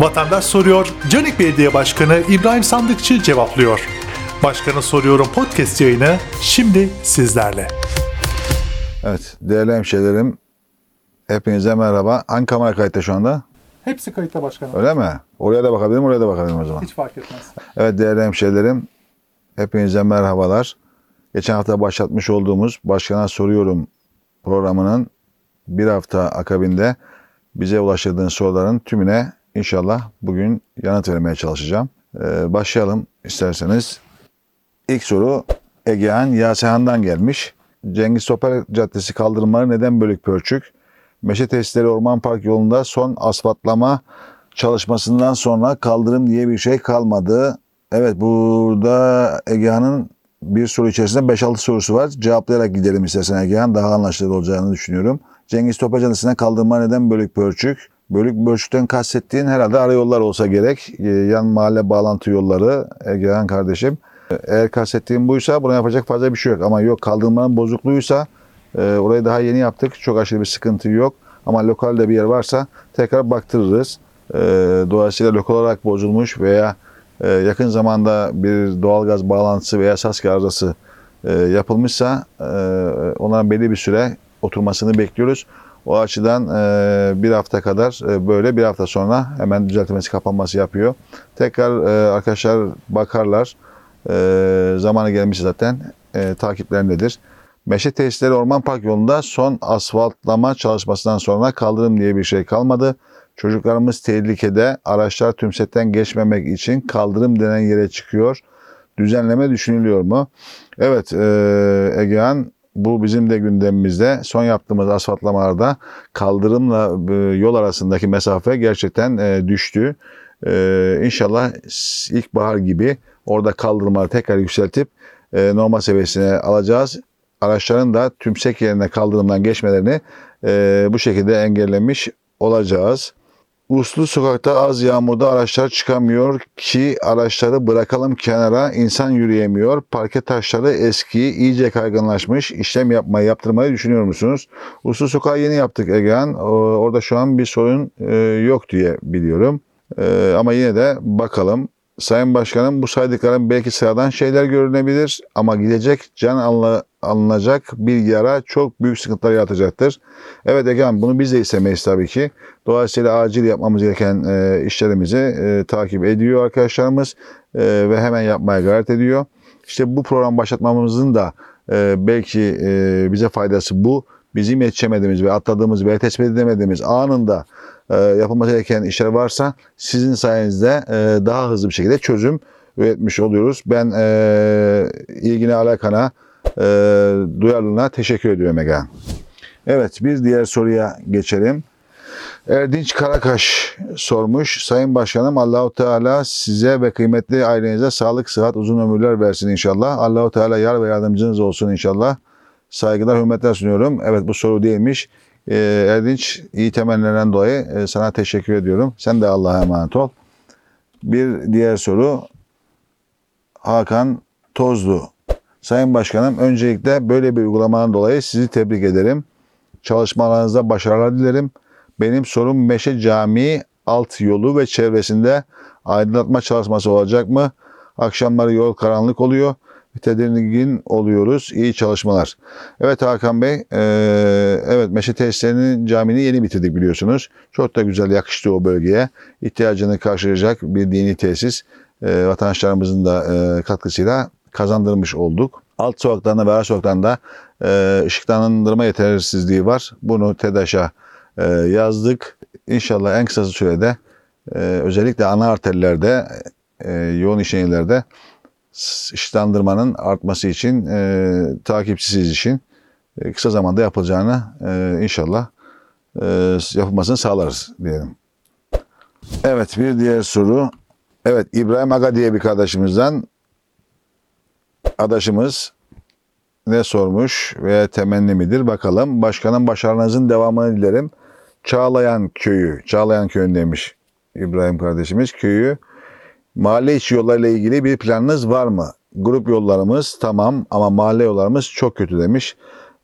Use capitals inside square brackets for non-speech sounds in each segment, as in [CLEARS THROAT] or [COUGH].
Vatandaş soruyor, Canik Belediye Başkanı İbrahim Sandıkçı cevaplıyor. Başkanı Soruyorum podcast yayını şimdi sizlerle. Evet değerli hemşehrilerim hepinize merhaba. Hangi kamera kayıtta şu anda? Hepsi kayıtta başkanım. Öyle mi? Oraya da bakabilirim oraya da bakabilirim o zaman. Hiç fark etmez. Evet değerli hemşehrilerim hepinize merhabalar. Geçen hafta başlatmış olduğumuz Başkana Soruyorum programının bir hafta akabinde bize ulaştırdığınız soruların tümüne inşallah bugün yanıt vermeye çalışacağım. Ee, başlayalım isterseniz. İlk soru Egehan Yasehan'dan gelmiş. Cengiz Topal Caddesi kaldırımları neden bölük pörçük? Meşe Testleri Orman Park yolunda son asfaltlama çalışmasından sonra kaldırım diye bir şey kalmadı. Evet burada Egehan'ın bir soru içerisinde 5-6 sorusu var. Cevaplayarak gidelim istersen Egehan. Daha anlaşılır olacağını düşünüyorum. Cengiz Topal Caddesi'ne kaldırma neden bölük pörçük? Bölük pörçükten kastettiğin herhalde ara yollar olsa gerek. Ee, Yan mahalle bağlantı yolları Egehan kardeşim. Eğer kastettiğim buysa buna yapacak fazla bir şey yok. Ama yok kaldırmanın bozukluğuysa e, orayı daha yeni yaptık. Çok aşırı bir sıkıntı yok. Ama lokalde bir yer varsa tekrar baktırırız. E, dolayısıyla lokal olarak bozulmuş veya e, yakın zamanda bir doğalgaz bağlantısı veya SAS arızası e, yapılmışsa onların belli bir süre oturmasını bekliyoruz. O açıdan e, bir hafta kadar e, böyle bir hafta sonra hemen düzeltmesi kapanması yapıyor. Tekrar e, arkadaşlar bakarlar. E, zamanı gelmiş zaten e, takiplerindedir. Meşe tesisleri Orman Park yolunda son asfaltlama çalışmasından sonra kaldırım diye bir şey kalmadı. Çocuklarımız tehlikede araçlar tümsetten geçmemek için kaldırım denen yere çıkıyor. Düzenleme düşünülüyor mu? Evet e, Egehan bu bizim de gündemimizde. Son yaptığımız asfaltlamalarda kaldırımla e, yol arasındaki mesafe gerçekten e, düştü. E, inşallah ilkbahar gibi orada kaldırımları tekrar yükseltip normal seviyesine alacağız. Araçların da tümsek yerine kaldırımdan geçmelerini bu şekilde engellemiş olacağız. Uslu sokakta az yağmurda araçlar çıkamıyor ki araçları bırakalım kenara insan yürüyemiyor. Parke taşları eski iyice kaygınlaşmış. İşlem yapmayı yaptırmayı düşünüyor musunuz? Uslu sokağı yeni yaptık Egehan. Orada şu an bir sorun e, yok diye biliyorum. E, ama yine de bakalım. Sayın Başkanım bu saydıklarım belki sıradan şeyler görünebilir ama gidecek can alına, alınacak bir yara çok büyük sıkıntılar yaratacaktır. Evet Egehan bunu biz de istemeyiz tabii ki. Dolayısıyla acil yapmamız gereken e, işlerimizi e, takip ediyor arkadaşlarımız e, ve hemen yapmaya gayret ediyor. İşte bu program başlatmamızın da e, belki e, bize faydası bu. Bizim yetişemediğimiz ve atladığımız ve tespit edemediğimiz anında e, yapılması gereken işler varsa sizin sayenizde e, daha hızlı bir şekilde çözüm üretmiş oluyoruz. Ben e, ilgine alakana e, duyarlılığına teşekkür ediyorum Ega. Evet bir diğer soruya geçelim. Erdinç Karakaş sormuş. Sayın Başkanım Allahu Teala size ve kıymetli ailenize sağlık, sıhhat, uzun ömürler versin inşallah. Allahu Teala yar ve yardımcınız olsun inşallah. Saygılar, hürmetler sunuyorum. Evet bu soru değilmiş. Ee, Erdinç iyi temellerinden dolayı e, sana teşekkür ediyorum. Sen de Allah'a emanet ol. Bir diğer soru Hakan Tozlu. Sayın Başkanım öncelikle böyle bir uygulamanın dolayı sizi tebrik ederim. Çalışmalarınızda başarılar dilerim. Benim sorum Meşe Camii alt yolu ve çevresinde aydınlatma çalışması olacak mı? Akşamları yol karanlık oluyor. Tedirgin oluyoruz. İyi çalışmalar. Evet Hakan Bey, e, evet Meşe Tesislerinin camini yeni bitirdik biliyorsunuz. Çok da güzel yakıştı o bölgeye. İhtiyacını karşılayacak bir dini tesis e, vatandaşlarımızın da e, katkısıyla kazandırmış olduk. Alt sokaklarında ve ara sokaklarında e, ışıklandırma yetersizliği var. Bunu TEDAŞ'a e, yazdık. İnşallah en kısa sürede e, özellikle ana arterlerde, e, yoğun işleyelerde ışıklandırmanın artması için, e, takipçisiz için e, kısa zamanda yapılacağını e, inşallah e, yapılmasını sağlarız diyelim. Evet bir diğer soru. Evet İbrahim Aga diye bir kardeşimizden adaşımız ne sormuş veya temenni midir bakalım. Başkanın başarınızın devamını dilerim. Çağlayan köyü, Çağlayan köyündeymiş İbrahim kardeşimiz. Köyü mahalle içi yollarla ilgili bir planınız var mı? Grup yollarımız tamam ama mahalle yollarımız çok kötü demiş.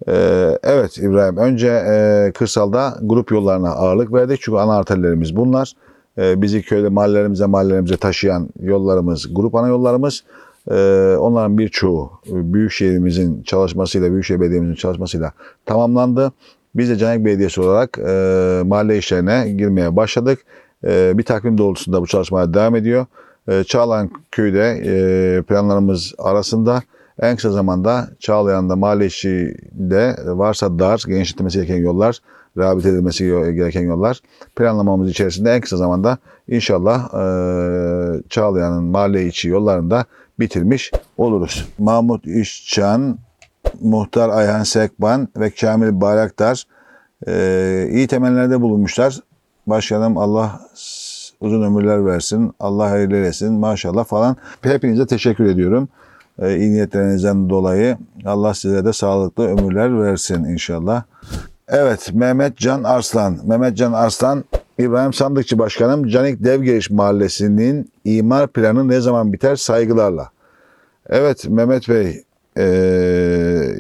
Ee, evet İbrahim önce e, kırsalda grup yollarına ağırlık verdik çünkü ana arterlerimiz bunlar. e, bizi köyde mahallelerimize mahallelerimize taşıyan yollarımız, grup ana yollarımız. E, onların birçoğu e, Büyükşehirimizin çalışmasıyla, Büyükşehir Belediye'mizin çalışmasıyla tamamlandı. Biz de Canik Belediyesi olarak e, mahalle işlerine girmeye başladık. E, bir takvim doğrultusunda bu çalışmalar devam ediyor. E, Çağlayan köyde e, planlarımız arasında en kısa zamanda Çağlayan'da mahalle işinde varsa dar, genişletilmesi gereken yollar, rehabilite edilmesi gereken yollar planlamamız içerisinde en kısa zamanda inşallah e, Çağlayan'ın mahalle içi yollarında bitirmiş oluruz. Mahmut İşcan, Muhtar Ayhan Sekban ve Kamil Bayraktar e, iyi temellerde bulunmuşlar. Başkanım Allah uzun ömürler versin. Allah hayırlı eylesin. Maşallah falan. Hepinize teşekkür ediyorum. E, iyi niyetlerinizden dolayı Allah size de sağlıklı ömürler versin inşallah. Evet Mehmet Can Arslan. Mehmet Can Arslan İbrahim Sandıkçı Başkanım Canik Devgeriş Mahallesi'nin imar planı ne zaman biter saygılarla. Evet Mehmet Bey eee,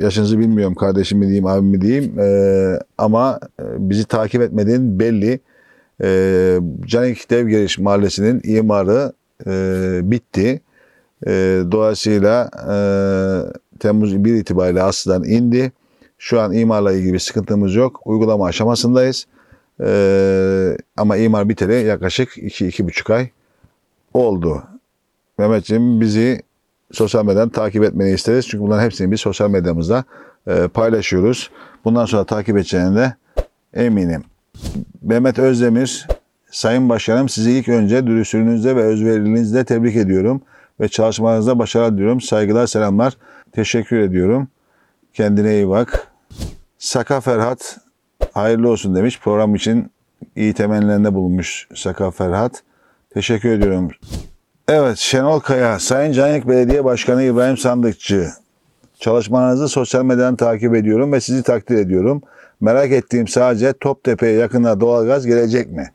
yaşınızı bilmiyorum kardeşim mi diyeyim abim mi diyeyim ama e, bizi takip etmediğin belli. Eee Canik Devgeriş Mahallesi'nin imarı eee, bitti. Eee, dolayısıyla eee, Temmuz 1 itibariyle aslında indi. Şu an imarla ilgili bir sıkıntımız yok. Uygulama aşamasındayız. Eee, ama imar biteli yaklaşık 2-2,5 ay oldu. Mehmetciğim bizi sosyal medyadan takip etmeni isteriz. Çünkü bunların hepsini biz sosyal medyamızda e, paylaşıyoruz. Bundan sonra takip edeceğine de eminim. Mehmet Özdemir, Sayın Başkanım sizi ilk önce dürüstlüğünüzle ve özverilerinizle tebrik ediyorum. Ve çalışmalarınızda başarılar diliyorum. Saygılar, selamlar. Teşekkür ediyorum. Kendine iyi bak. Saka Ferhat, hayırlı olsun demiş. Program için iyi temennilerinde bulunmuş Saka Ferhat. Teşekkür ediyorum. Evet Şenol Kaya, Sayın Canik Belediye Başkanı İbrahim Sandıkçı. Çalışmalarınızı sosyal medyadan takip ediyorum ve sizi takdir ediyorum. Merak ettiğim sadece Toptepe'ye yakında doğalgaz gelecek mi?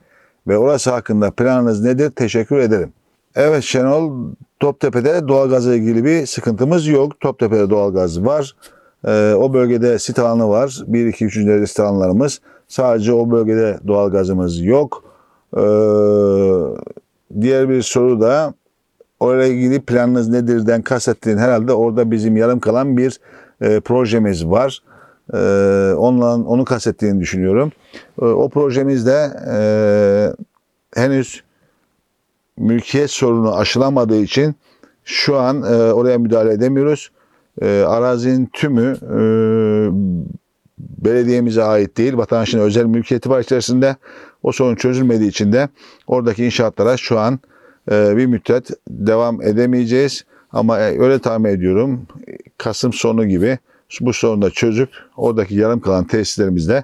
Ve orası hakkında planınız nedir? Teşekkür ederim. Evet Şenol, Toptepe'de doğalgazla ilgili bir sıkıntımız yok. Toptepe'de doğalgaz var. Ee, o bölgede sit alanı var. 1, 2, 3. derece sit alanlarımız. Sadece o bölgede doğalgazımız yok. Ee, diğer bir soru da orayla ilgili planınız nedirden kastettiğin herhalde orada bizim yarım kalan bir e, projemiz var. E, onunla, onu kastettiğini düşünüyorum. E, o projemizde e, henüz mülkiyet sorunu aşılamadığı için şu an e, oraya müdahale edemiyoruz. E, arazinin tümü e, belediyemize ait değil. Vatandaşın özel mülkiyeti var içerisinde. O sorun çözülmediği için de oradaki inşaatlara şu an e, bir müddet devam edemeyeceğiz. Ama e, öyle tahmin ediyorum Kasım sonu gibi bu sorunu da çözüp oradaki yarım kalan tesislerimizde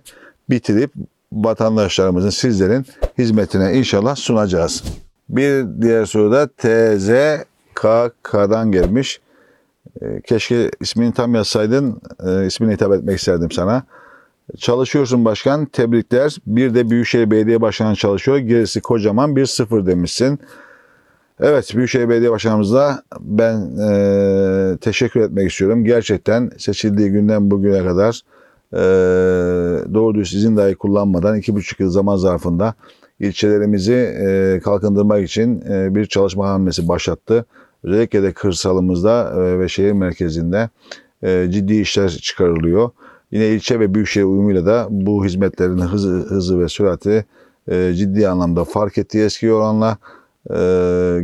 bitirip vatandaşlarımızın sizlerin hizmetine inşallah sunacağız. Bir diğer soru da TZKK'dan gelmiş. E, Keşke ismini tam yazsaydın, e, ismini hitap etmek isterdim sana. Çalışıyorsun başkan, tebrikler. Bir de Büyükşehir Belediye Başkanı çalışıyor. Gerisi kocaman bir sıfır demişsin. Evet, Büyükşehir Belediye Başkanımıza ben e, teşekkür etmek istiyorum. Gerçekten seçildiği günden bugüne kadar e, doğru dürüst izin dahi kullanmadan iki buçuk yıl zaman zarfında ilçelerimizi e, kalkındırmak için e, bir çalışma hamlesi başlattı. Özellikle de kırsalımızda e, ve şehir merkezinde e, ciddi işler çıkarılıyor. Yine ilçe ve büyükşehir uyumuyla da bu hizmetlerin hızı, hızı ve sürati e, ciddi anlamda fark etti eski oranla. E,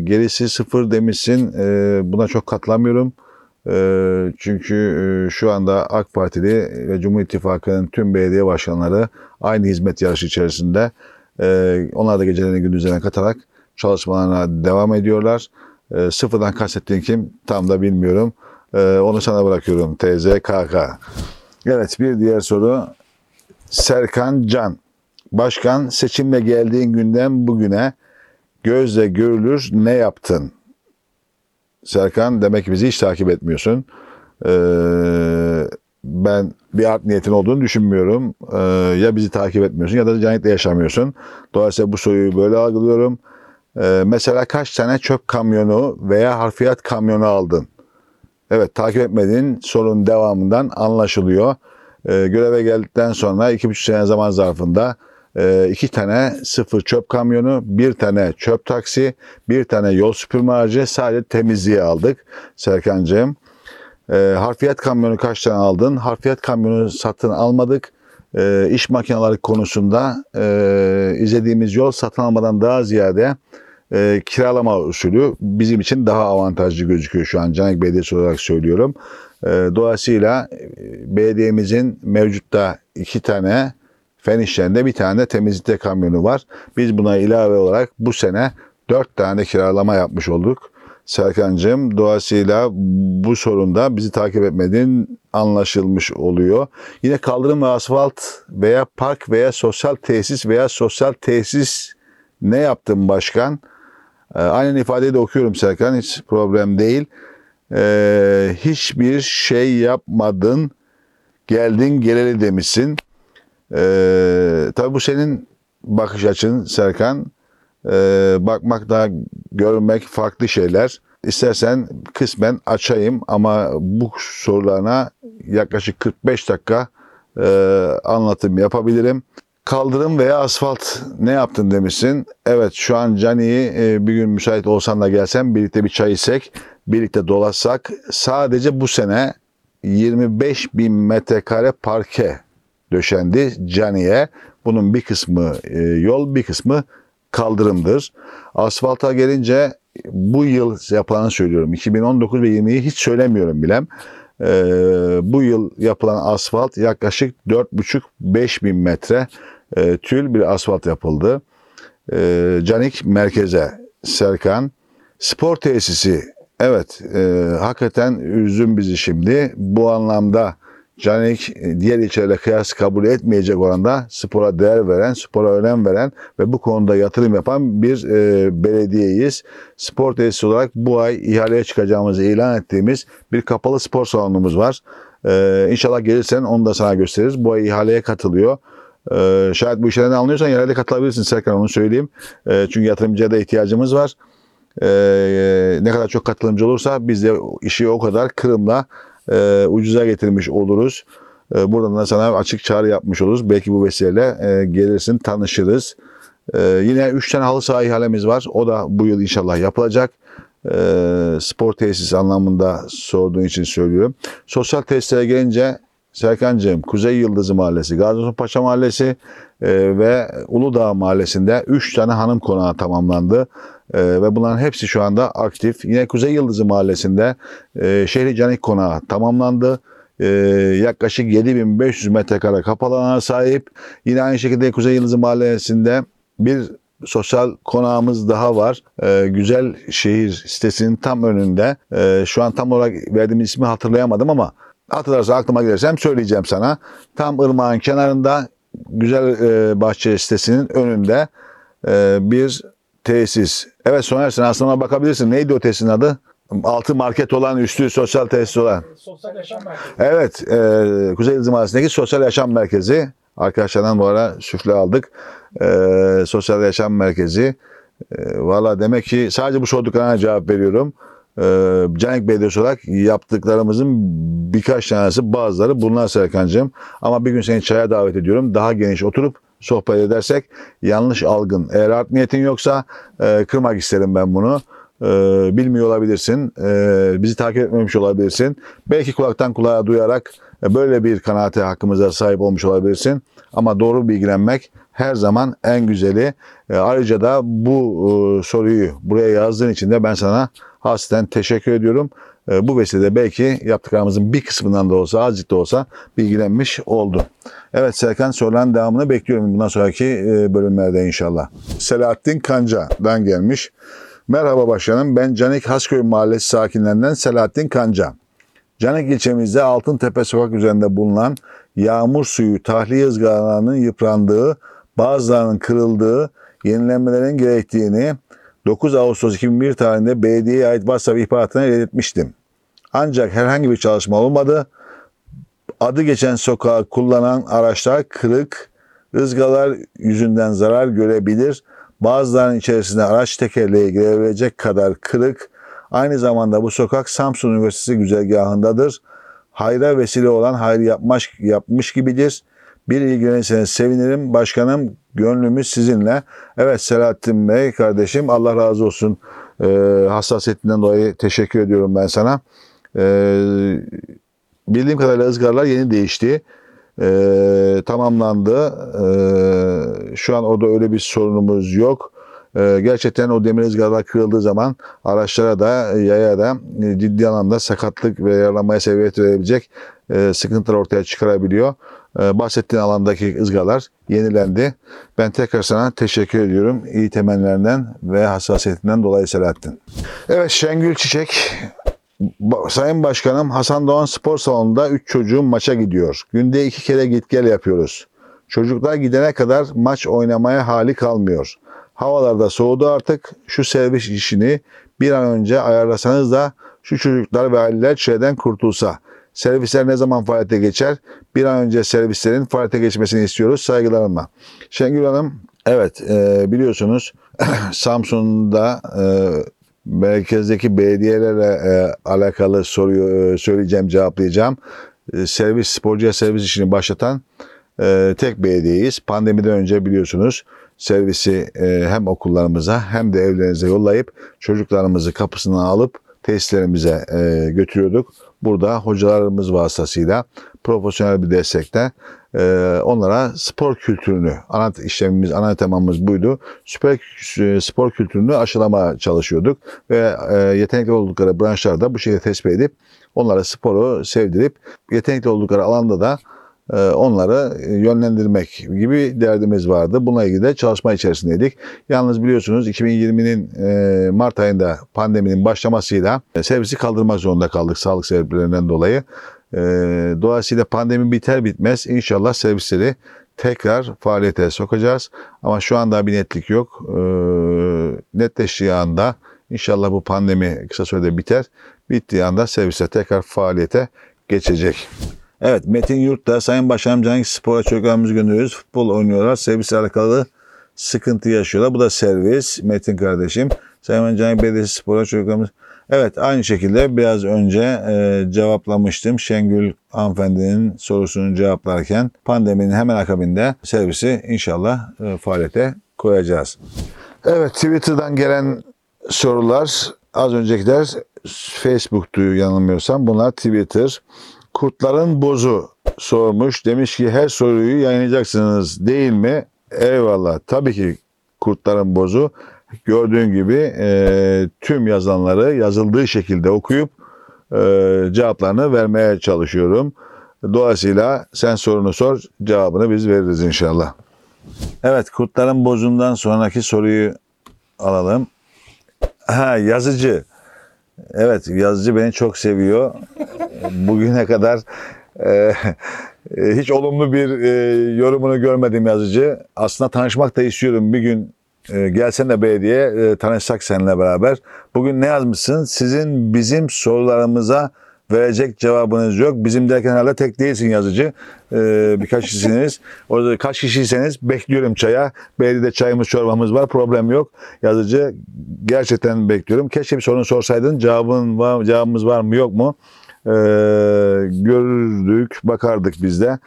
gerisi sıfır demişsin. E, buna çok katlamıyorum. E, çünkü e, şu anda AK Partili ve Cumhur İttifakı'nın tüm belediye başkanları aynı hizmet yarışı içerisinde. E, onlar da gecelerini gündüzlerine katarak çalışmalarına devam ediyorlar. E, sıfırdan kastettiğin kim tam da bilmiyorum. E, onu sana bırakıyorum TZKK. Evet bir diğer soru. Serkan Can. Başkan seçimle geldiğin günden bugüne gözle görülür ne yaptın? Serkan demek ki bizi hiç takip etmiyorsun. Ee, ben bir art niyetin olduğunu düşünmüyorum. Ee, ya bizi takip etmiyorsun ya da Canit'le yaşamıyorsun. Dolayısıyla bu soruyu böyle algılıyorum. Ee, mesela kaç tane çöp kamyonu veya harfiyat kamyonu aldın? Evet takip etmediğin sorunun devamından anlaşılıyor. Ee, göreve geldikten sonra iki buçuk sene zaman zarfında iki tane sıfır çöp kamyonu, bir tane çöp taksi, bir tane yol süpürme aracı sadece temizliğe aldık Serkan'cığım. E, harfiyat kamyonu kaç tane aldın? Harfiyat kamyonu satın almadık. E, iş makineleri konusunda e, izlediğimiz yol satın almadan daha ziyade e, kiralama usulü bizim için daha avantajlı gözüküyor şu an Canik Belediyesi olarak söylüyorum. E, dolayısıyla belediyemizin mevcutta iki tane fen işlerinde bir tane de temizlikte kamyonu var. Biz buna ilave olarak bu sene dört tane kiralama yapmış olduk. Serkan'cığım dolayısıyla bu sorunda bizi takip etmediğin anlaşılmış oluyor. Yine kaldırım ve asfalt veya park veya sosyal tesis veya sosyal tesis ne yaptın başkan? Ee, aynen ifadeyi de okuyorum Serkan hiç problem değil. Ee, hiçbir şey yapmadın geldin geleli demişsin. Ee, tabii bu senin bakış açın Serkan. Ee, bakmak da görmek farklı şeyler. İstersen kısmen açayım ama bu sorularına yaklaşık 45 dakika e, anlatım yapabilirim. Kaldırım veya asfalt ne yaptın demişsin. Evet şu an Cani'yi e, bir gün müsait olsan da gelsen birlikte bir çay içsek, birlikte dolaşsak. Sadece bu sene 25 bin metrekare parke döşendi Cani'ye. Bunun bir kısmı e, yol bir kısmı kaldırımdır. Asfalta gelince bu yıl yapılanı söylüyorum. 2019 ve 20'yi hiç söylemiyorum bilem. Ee, bu yıl yapılan asfalt yaklaşık 4,5-5 bin metre e, tül bir asfalt yapıldı. E, Canik merkeze Serkan. Spor tesisi evet e, hakikaten üzdün bizi şimdi. Bu anlamda Canik e, diğer ilçelerle kıyas kabul etmeyecek oranda spora değer veren, spora önem veren ve bu konuda yatırım yapan bir e, belediyeyiz. Spor tesisi olarak bu ay ihaleye çıkacağımızı ilan ettiğimiz bir kapalı spor salonumuz var. E, inşallah gelirsen onu da sana gösteririz. Bu ay ihaleye katılıyor. Ee, şayet bu işlerden anlıyorsan yerelde katılabilirsin Serkan onu söyleyeyim. Ee, çünkü yatırımcıya da ihtiyacımız var. Ee, ne kadar çok katılımcı olursa biz de işi o kadar Kırım'la e, ucuza getirmiş oluruz. Ee, buradan da sana açık çağrı yapmış oluruz. Belki bu vesileyle e, gelirsin tanışırız. Ee, yine 3 tane halı saha ihalemiz var. O da bu yıl inşallah yapılacak. Ee, spor tesis anlamında sorduğun için söylüyorum. Sosyal tesislere gelince Serkan'cığım Kuzey Yıldızı Mahallesi, Gazi Paşa Mahallesi e, ve Uludağ Mahallesi'nde 3 tane hanım konağı tamamlandı. E, ve bunların hepsi şu anda aktif. Yine Kuzey Yıldızı Mahallesi'nde e, Şehri Canik Konağı tamamlandı. E, yaklaşık 7500 metrekare kapalı alana sahip. Yine aynı şekilde Kuzey Yıldızı Mahallesi'nde bir sosyal konağımız daha var. Ee, Güzel Şehir sitesinin tam önünde. Ee, şu an tam olarak verdiğim ismi hatırlayamadım ama hatırlarsa aklıma gelirsem söyleyeceğim sana. Tam ırmağın kenarında Güzel e, Bahçe sitesinin önünde e, bir tesis. Evet Soner sen aslına bakabilirsin. Neydi o tesisin adı? Altı market olan, üstü sosyal tesis olan. Sosyal Yaşam Merkezi. Evet, e, Kuzey Yıldız Mahallesi'ndeki Sosyal Yaşam Merkezi. Arkadaşlardan bu ara süfle aldık. E, Sosyal Yaşam Merkezi. E, Valla demek ki sadece bu sorduklarına cevap veriyorum. E, Canik Belediyesi olarak yaptıklarımızın birkaç tanesi bazıları bunlar Serkan'cığım. Ama bir gün seni çaya davet ediyorum. Daha geniş oturup sohbet edersek yanlış algın. Eğer art niyetin yoksa e, kırmak isterim ben bunu. E, bilmiyor olabilirsin. E, bizi takip etmemiş olabilirsin. Belki kulaktan kulağa duyarak e, böyle bir kanaate hakkımıza sahip olmuş olabilirsin. Ama doğru bilgilenmek her zaman en güzeli. E, ayrıca da bu e, soruyu buraya yazdığın için de ben sana hasreten teşekkür ediyorum. E, bu vesilede belki yaptıklarımızın bir kısmından da olsa azıcık da olsa bilgilenmiş oldu. Evet Serkan sorulan devamını bekliyorum bundan sonraki e, bölümlerde inşallah. Selahattin Kanca'dan gelmiş. Merhaba başkanım ben Canik Hasköy Mahallesi sakinlerinden Selahattin Kanca. Canik ilçemizde Altıntepe sokak üzerinde bulunan yağmur suyu tahliye ızgaralarının yıprandığı, bazılarının kırıldığı, yenilenmelerin gerektiğini 9 Ağustos 2001 tarihinde belediyeye ait WhatsApp ihbaratına iletmiştim. Ancak herhangi bir çalışma olmadı. Adı geçen sokağı kullanan araçlar kırık, ızgalar yüzünden zarar görebilir. Bazılarının içerisinde araç tekerleği girebilecek kadar kırık. Aynı zamanda bu sokak Samsun Üniversitesi güzergahındadır. Hayra vesile olan hayır yapmış, yapmış gibidir. Bir ilgilenirseniz sevinirim. Başkanım gönlümüz sizinle. Evet Selahattin Bey kardeşim Allah razı olsun. Ee, hassasiyetinden dolayı teşekkür ediyorum ben sana. Ee, bildiğim kadarıyla ızgaralar yeni değişti. Ee, tamamlandı. Ee, şu an orada öyle bir sorunumuz yok. Ee, gerçekten o demir ızgaralar kırıldığı zaman araçlara da yaya da e, ciddi anlamda sakatlık ve yaralanmaya sebebiyet verebilecek e, sıkıntılar ortaya çıkarabiliyor. Ee, bahsettiğin alandaki ızgaralar yenilendi. Ben tekrar sana teşekkür ediyorum. İyi temellerinden ve hassasiyetinden dolayı Selahattin. Evet Şengül Çiçek Sayın Başkanım Hasan Doğan Spor Salonu'nda 3 çocuğum maça gidiyor. Günde 2 kere git gel yapıyoruz. Çocuklar gidene kadar maç oynamaya hali kalmıyor. Havalarda soğudu artık. Şu servis işini bir an önce ayarlasanız da şu çocuklar ve aileler çileden kurtulsa. Servisler ne zaman faaliyete geçer? Bir an önce servislerin faaliyete geçmesini istiyoruz. Saygılarımla. Şengül Hanım, evet e, biliyorsunuz [CLEARS THROAT] Samsun'da e, merkezdeki belediyelerle e, alakalı soruyu söyleyeceğim, cevaplayacağım. Servis, sporcuya servis işini başlatan e, tek belediyeyiz. Pandemiden önce biliyorsunuz servisi hem okullarımıza hem de evlerinize yollayıp çocuklarımızı kapısından alıp tesislerimize götürüyorduk. Burada hocalarımız vasıtasıyla profesyonel bir destekle e, onlara spor kültürünü, ana işlemimiz, ana temamız buydu. Süper, e, spor kültürünü aşılama çalışıyorduk ve e, yetenekli oldukları branşlarda bu şekilde tespit edip onlara sporu sevdirip yetenekli oldukları alanda da e, onları yönlendirmek gibi derdimiz vardı. Bununla ilgili de çalışma içerisindeydik. Yalnız biliyorsunuz 2020'nin e, Mart ayında pandeminin başlamasıyla e, servisi kaldırmak zorunda kaldık sağlık sebeplerinden dolayı. E, Dolayısıyla pandemi biter bitmez inşallah servisleri tekrar faaliyete sokacağız. Ama şu anda bir netlik yok. E, netleştiği anda inşallah bu pandemi kısa sürede biter. Bittiği anda servisler tekrar faaliyete geçecek. Evet Metin Yurt'ta Sayın Başkanım Canki Spor'a çocuklarımızı gönderiyoruz. Futbol oynuyorlar. Servisle alakalı sıkıntı yaşıyorlar. Bu da servis Metin kardeşim. Sayın Canki Belediyesi Spor'a çocuklarımız Evet aynı şekilde biraz önce e, cevaplamıştım. Şengül hanımefendinin sorusunu cevaplarken pandeminin hemen akabinde servisi inşallah e, faaliyete koyacağız. Evet Twitter'dan gelen sorular az öncekiler Facebook'tu yanılmıyorsam. Bunlar Twitter. Kurtların bozu sormuş. Demiş ki her soruyu yayınlayacaksınız değil mi? Eyvallah. Tabii ki kurtların bozu. Gördüğün gibi e, tüm yazılanları yazıldığı şekilde okuyup e, cevaplarını vermeye çalışıyorum. Dolayısıyla sen sorunu sor, cevabını biz veririz inşallah. Evet, kurtların bozundan sonraki soruyu alalım. Ha, yazıcı. Evet, yazıcı beni çok seviyor. Bugüne kadar e, hiç olumlu bir e, yorumunu görmedim yazıcı. Aslında tanışmak da istiyorum bir gün e, gelsen de belediye e, tanışsak seninle beraber. Bugün ne yazmışsın? Sizin bizim sorularımıza verecek cevabınız yok. Bizim derken herhalde tek değilsin yazıcı. Ee, birkaç kişisiniz. Orada kaç kişiyseniz bekliyorum çaya. Belediyede çayımız çorbamız var. Problem yok. Yazıcı gerçekten bekliyorum. Keşke bir sorun sorsaydın. Cevabın var, cevabımız var mı yok mu? Ee, gördük, bakardık biz de.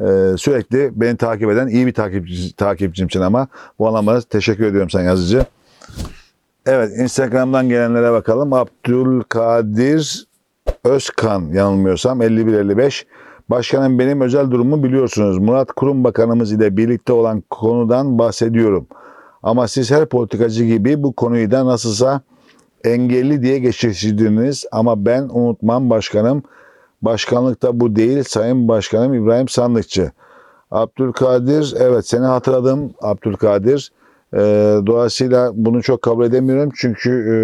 Ee, sürekli beni takip eden iyi bir takipçi, takipçimsin ama bu anlamda teşekkür ediyorum sen yazıcı. Evet Instagram'dan gelenlere bakalım. Abdülkadir Özkan yanılmıyorsam 51-55. Başkanım benim özel durumu biliyorsunuz. Murat Kurum Bakanımız ile birlikte olan konudan bahsediyorum. Ama siz her politikacı gibi bu konuyu da nasılsa engelli diye geçiştirdiniz. Ama ben unutmam başkanım. Başkanlıkta bu değil Sayın Başkanım İbrahim Sandıkçı. Abdülkadir evet seni hatırladım Abdülkadir. Ee, dolayısıyla bunu çok kabul edemiyorum çünkü e,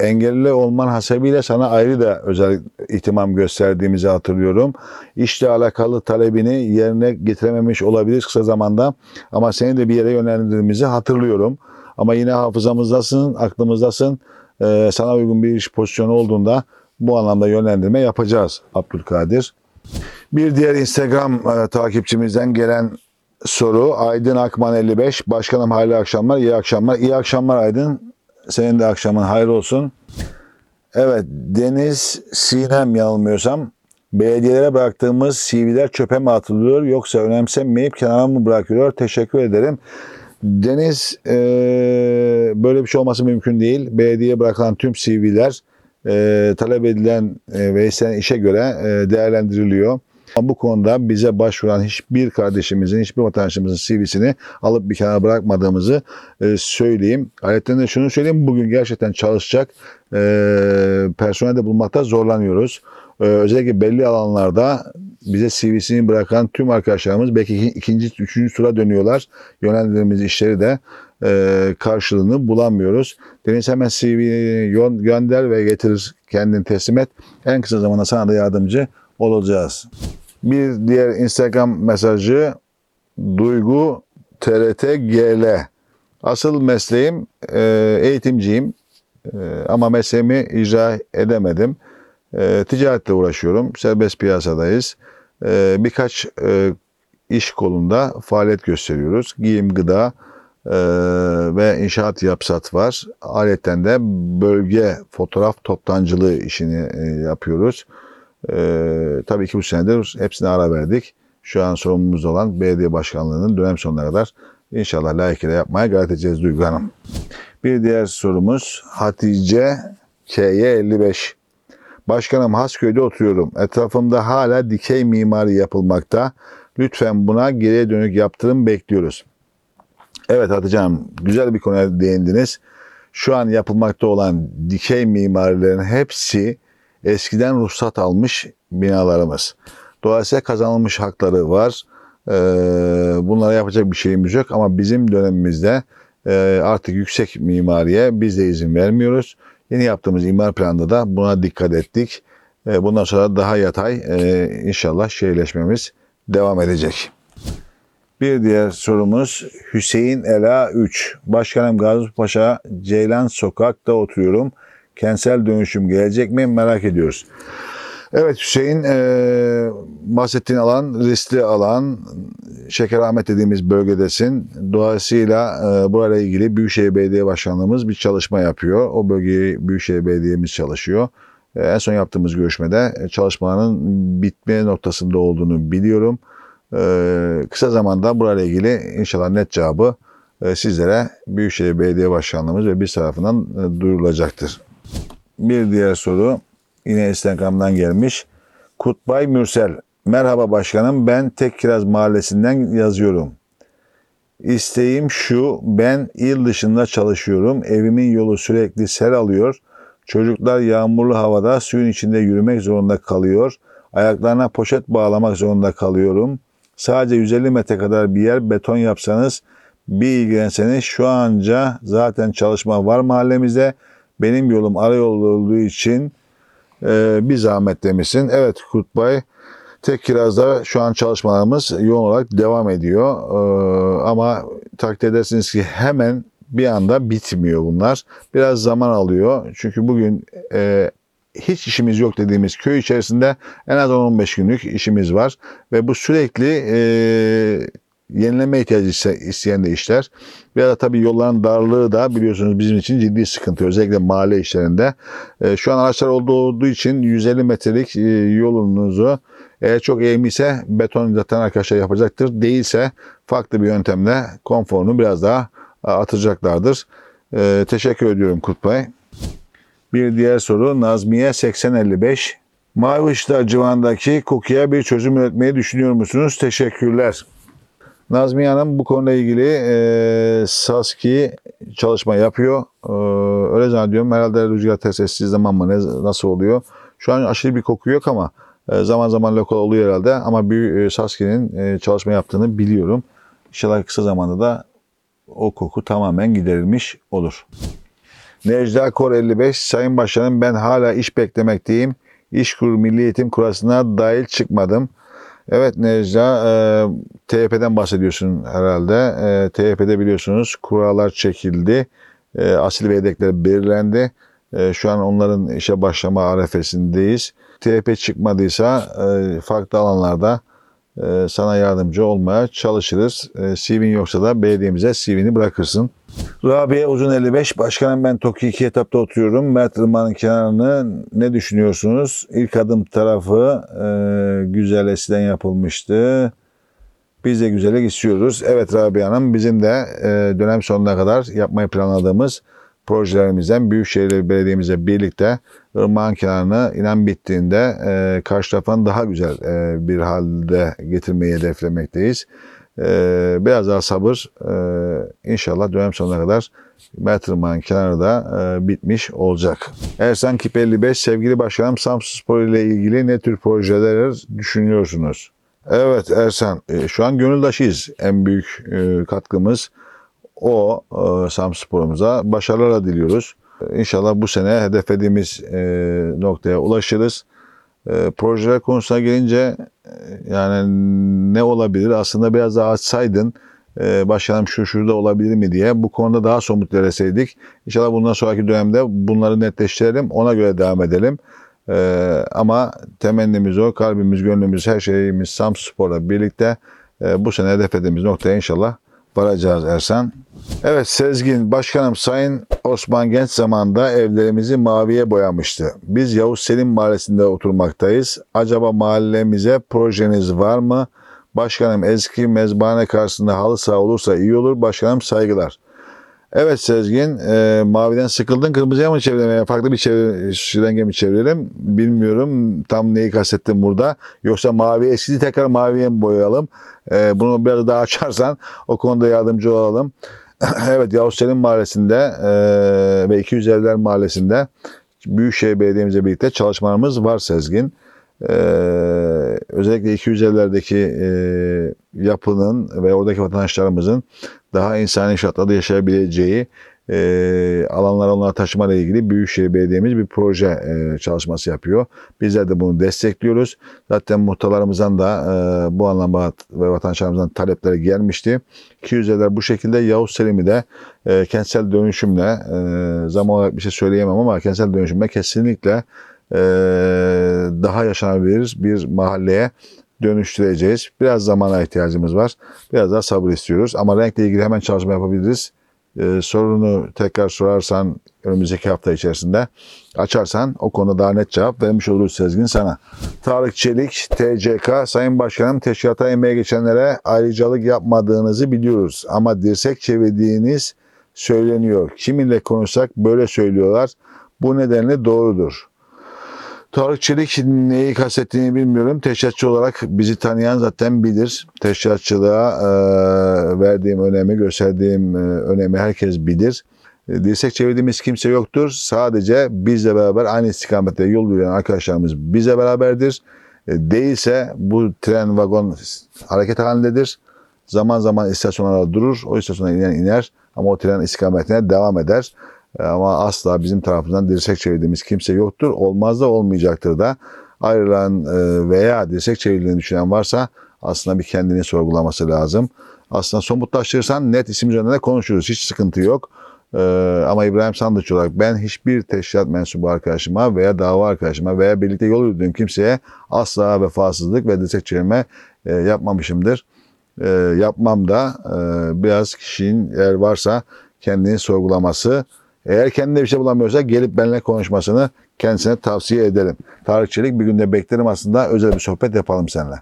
engelli olman hasebiyle sana ayrı da özel ihtimam gösterdiğimizi hatırlıyorum. İşle alakalı talebini yerine getirememiş olabilir kısa zamanda ama seni de bir yere yönlendirdiğimizi hatırlıyorum. Ama yine hafızamızdasın, aklımızdasın. Ee, sana uygun bir iş pozisyonu olduğunda bu anlamda yönlendirme yapacağız Abdülkadir. Bir diğer Instagram e, takipçimizden gelen soru Aydın Akman 55. Başkanım hayırlı akşamlar, iyi akşamlar. İyi akşamlar Aydın. Senin de akşamın hayır olsun. Evet Deniz Sinem yanılmıyorsam Belediyelere bıraktığımız CV'ler çöpe mi atılıyor yoksa önemsenmeyip kenara mı bırakıyorlar? Teşekkür ederim. Deniz e, böyle bir şey olması mümkün değil. Belediyeye bırakılan tüm CV'ler e, talep edilen e, ve işe göre e, değerlendiriliyor. Bu konuda bize başvuran hiçbir kardeşimizin, hiçbir vatandaşımızın CV'sini alıp bir kenara bırakmadığımızı e, söyleyeyim. Ayrıca de şunu söyleyeyim, bugün gerçekten çalışacak e, personel de bulmakta zorlanıyoruz. E, özellikle belli alanlarda bize CV'sini bırakan tüm arkadaşlarımız belki iki- ikinci, üçüncü tura dönüyorlar. Yönlendirdiğimiz işleri de e, karşılığını bulamıyoruz. Deniz hemen CV'ni gö- gönder ve getirir kendini teslim et. En kısa zamanda sana da yardımcı olacağız. Bir diğer Instagram mesajı Duygu TRT GL. Asıl mesleğim e, eğitimciyim E, ama mesleğimi icra edemedim. E, ticaretle uğraşıyorum. Serbest piyasadayız. E, birkaç e, iş kolunda faaliyet gösteriyoruz. Giyim, gıda e, ve inşaat yapsat var. Aletten de bölge fotoğraf toptancılığı işini e, yapıyoruz. Ee, tabii ki bu senedir hepsine ara verdik. Şu an sorumlumuz olan belediye başkanlığının dönem sonuna kadar inşallah layıkıyla yapmaya gayret edeceğiz Duygu Hanım. Bir diğer sorumuz Hatice KY 55. Başkanım Hasköy'de oturuyorum. Etrafımda hala dikey mimari yapılmakta. Lütfen buna geriye dönük yaptırım bekliyoruz. Evet Hatice Hanım güzel bir konuya değindiniz. Şu an yapılmakta olan dikey mimarilerin hepsi eskiden ruhsat almış binalarımız. Dolayısıyla kazanılmış hakları var. Ee, bunlara yapacak bir şeyimiz yok ama bizim dönemimizde e, artık yüksek mimariye biz de izin vermiyoruz. Yeni yaptığımız imar planında da buna dikkat ettik. E, bundan sonra daha yatay e, inşallah şehirleşmemiz devam edecek. Bir diğer sorumuz Hüseyin Ela 3. Başkanım Gazi Paşa Ceylan Sokak'ta oturuyorum. Kentsel dönüşüm gelecek mi merak ediyoruz. Evet Hüseyin eee bahsettiğin alan riskli alan. Şekerahmet dediğimiz bölgedesin. Dolayısıyla eee burayla ilgili Büyükşehir Belediye Başkanlığımız bir çalışma yapıyor. O bölgeyi Büyükşehir Belediye'miz çalışıyor. Eee, en son yaptığımız görüşmede e, çalışmaların bitme noktasında olduğunu biliyorum. Eee, kısa zamanda burayla ilgili inşallah net cevabı e, sizlere Büyükşehir Belediye Başkanlığımız ve biz tarafından e, duyurulacaktır. Bir diğer soru yine Instagram'dan gelmiş. Kutbay Mürsel. Merhaba başkanım ben Tek Kiraz Mahallesi'nden yazıyorum. İsteğim şu ben il dışında çalışıyorum. Evimin yolu sürekli sel alıyor. Çocuklar yağmurlu havada suyun içinde yürümek zorunda kalıyor. Ayaklarına poşet bağlamak zorunda kalıyorum. Sadece 150 metre kadar bir yer beton yapsanız bir ilgilenseniz şu anca zaten çalışma var mahallemizde. Benim yolum arayolu olduğu için e, bir zahmet demişsin. Evet Kutbay tek kirazda şu an çalışmalarımız yoğun olarak devam ediyor. E, ama takdir edersiniz ki hemen bir anda bitmiyor bunlar. Biraz zaman alıyor. Çünkü bugün e, hiç işimiz yok dediğimiz köy içerisinde en az 10-15 günlük işimiz var. Ve bu sürekli e, yenileme ihtiyacı isteyen de işler. Biraz da tabii yolların darlığı da biliyorsunuz bizim için ciddi sıkıntı. Özellikle mahalle işlerinde. E, şu an araçlar olduğu, için 150 metrelik e, yolunuzu eğer çok eğimliyse beton zaten arkadaşlar yapacaktır. Değilse farklı bir yöntemle konforunu biraz daha e, atacaklardır. E, teşekkür ediyorum Kutbay. Bir diğer soru Nazmiye 8055. Mavi Işıklar civarındaki kokuya bir çözüm üretmeyi düşünüyor musunuz? Teşekkürler. Nazmiye Hanım bu konuyla ilgili e, SASKİ çalışma yapıyor. E, öyle zannediyorum. Herhalde rüzgar test ettiği zaman mı ne, nasıl oluyor? Şu an aşırı bir koku yok ama e, zaman zaman lokal oluyor herhalde. Ama bir e, SASKİ'nin e, çalışma yaptığını biliyorum. İnşallah kısa zamanda da o koku tamamen giderilmiş olur. Necla Kor 55. Sayın Başkanım ben hala iş beklemekteyim. İşkur Milli Eğitim Kurası'na dahil çıkmadım. Evet Necla, e, TYP'den bahsediyorsun herhalde. E, TYP'de biliyorsunuz kurallar çekildi. E, asil ve yedekler belirlendi. E, şu an onların işe başlama arefesindeyiz. TYP çıkmadıysa e, farklı alanlarda e, sana yardımcı olmaya çalışırız. E, CV'nin yoksa da belediyemize CV'ni bırakırsın. Rabia Uzun 55. Başkanım ben Tokyo 2 etapta oturuyorum. Mert Irmak'ın kenarını ne düşünüyorsunuz? İlk adım tarafı e, güzel eskiden yapılmıştı. Biz de güzellik istiyoruz. Evet Rabia Hanım bizim de e, dönem sonuna kadar yapmayı planladığımız projelerimizden Büyükşehir Belediye'mizle birlikte Irmak'ın kenarını inan bittiğinde e, karşı taraftan daha güzel e, bir halde getirmeyi hedeflemekteyiz. E, biraz daha sabır. E, inşallah dönem sonuna kadar Mert Irmak'ın kenarı da e, bitmiş olacak. Ersan Kip 55 sevgili başkanım Samsun Spor ile ilgili ne tür projeler düşünüyorsunuz? Evet Ersan, e, şu an gönüldaşıyız. En büyük e, katkımız o e, Samspor'umuza başarılar diliyoruz. İnşallah bu sene hedeflediğimiz e, noktaya ulaşırız. E, projeler konusuna gelince e, yani ne olabilir? Aslında biraz daha açsaydın e, başkanım şu şurada olabilir mi diye bu konuda daha somut vereseydik. İnşallah bundan sonraki dönemde bunları netleştirelim. Ona göre devam edelim. Ee, ama temennimiz o, kalbimiz, gönlümüz, her şeyimiz Samspor'la birlikte e, bu sene hedeflediğimiz noktaya inşallah varacağız Ersan. Evet Sezgin, başkanım Sayın Osman Genç zamanında evlerimizi maviye boyamıştı. Biz Yavuz Selim Mahallesi'nde oturmaktayız. Acaba mahallemize projeniz var mı? Başkanım eski mezbahane karşısında halı saha olursa iyi olur. Başkanım saygılar. Evet Sezgin, e, maviden sıkıldın. Kırmızıya mı çevirmeye, farklı bir çevir, renge mi çevirelim? Bilmiyorum tam neyi kastettim burada. Yoksa mavi eskidi tekrar maviye mi boyayalım? E, bunu biraz daha [LAUGHS] açarsan o konuda yardımcı olalım. [CLEARS THROAT] evet Yavuz Selim Mahallesi'nde e, ve 200 Evler Mahallesi'nde Büyükşehir Belediye'mizle birlikte çalışmalarımız var Sezgin. Ee, özellikle 200 evlerdeki e, yapının ve oradaki vatandaşlarımızın daha insani şartlarda yaşayabileceği e, alanlara onlara taşıma ile ilgili Büyükşehir Belediye'miz bir proje e, çalışması yapıyor. Bizler de bunu destekliyoruz. Zaten muhtarlarımızdan da e, bu anlamda ve vatandaşlarımızdan talepleri gelmişti. 200 evler bu şekilde Yavuz Selim'i de e, kentsel dönüşümle e, zaman olarak bir şey söyleyemem ama kentsel dönüşümle kesinlikle e, daha yaşanabilir bir mahalleye dönüştüreceğiz. Biraz zamana ihtiyacımız var. Biraz daha sabır istiyoruz. Ama renkle ilgili hemen çalışma yapabiliriz. Ee, sorunu tekrar sorarsan önümüzdeki hafta içerisinde açarsan o konuda daha net cevap vermiş oluruz Sezgin sana. Tarık Çelik, TCK, Sayın Başkanım teşkilata emeğe geçenlere ayrıcalık yapmadığınızı biliyoruz. Ama dirsek çevirdiğiniz söyleniyor. Kiminle konuşsak böyle söylüyorlar. Bu nedenle doğrudur. Tarık Çelik neyi kastettiğini bilmiyorum. Teşkilatçı olarak bizi tanıyan zaten bilir. Teşkilatçılığa e, verdiğim önemi, gösterdiğim e, önemi herkes bilir. E, dirsek çevirdiğimiz kimse yoktur. Sadece bizle beraber aynı istikamette yol yürüyen arkadaşlarımız bize beraberdir. E, değilse bu tren, vagon hareket halindedir. Zaman zaman istasyonlarda durur. O istasyona iner iner ama o tren istikametine devam eder. E, ama asla bizim tarafımızdan dirsek çevirdiğimiz kimse yoktur. Olmaz da olmayacaktır da. Ayrılan e, veya dirsek çevirdiğini düşünen varsa aslında bir kendini sorgulaması lazım. Aslında somutlaştırırsan net isim üzerinde konuşuruz. Hiç sıkıntı yok. Ee, ama İbrahim Sandıç olarak ben hiçbir teşkilat mensubu arkadaşıma veya dava arkadaşıma veya birlikte yol yürüdüğüm kimseye asla vefasızlık ve dirsek çevirme e, yapmamışımdır. E, yapmam da e, biraz kişinin eğer varsa kendini sorgulaması eğer kendine bir şey bulamıyorsa gelip benimle konuşmasını kendisine tavsiye ederim. Tarık Çelik bir günde beklerim aslında özel bir sohbet yapalım seninle.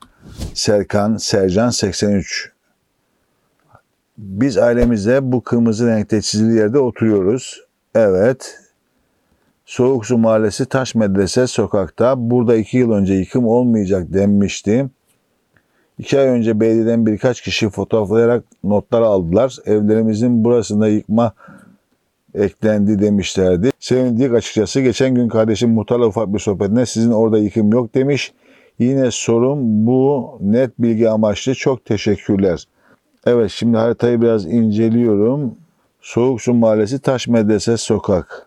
Serkan Sercan 83 Biz ailemizle bu kırmızı renkte çizili yerde oturuyoruz. Evet. Soğuk Su Mahallesi Taş Medrese sokakta. Burada iki yıl önce yıkım olmayacak denmişti. İki ay önce belediyeden birkaç kişi fotoğraflayarak notlar aldılar. Evlerimizin burasında yıkma eklendi demişlerdi. Sevindik açıkçası. Geçen gün kardeşim muhtarla ufak bir sohbetine sizin orada yıkım yok demiş. Yine sorum bu net bilgi amaçlı. Çok teşekkürler. Evet şimdi haritayı biraz inceliyorum. Soğuk Su Mahallesi Taş Medrese Sokak.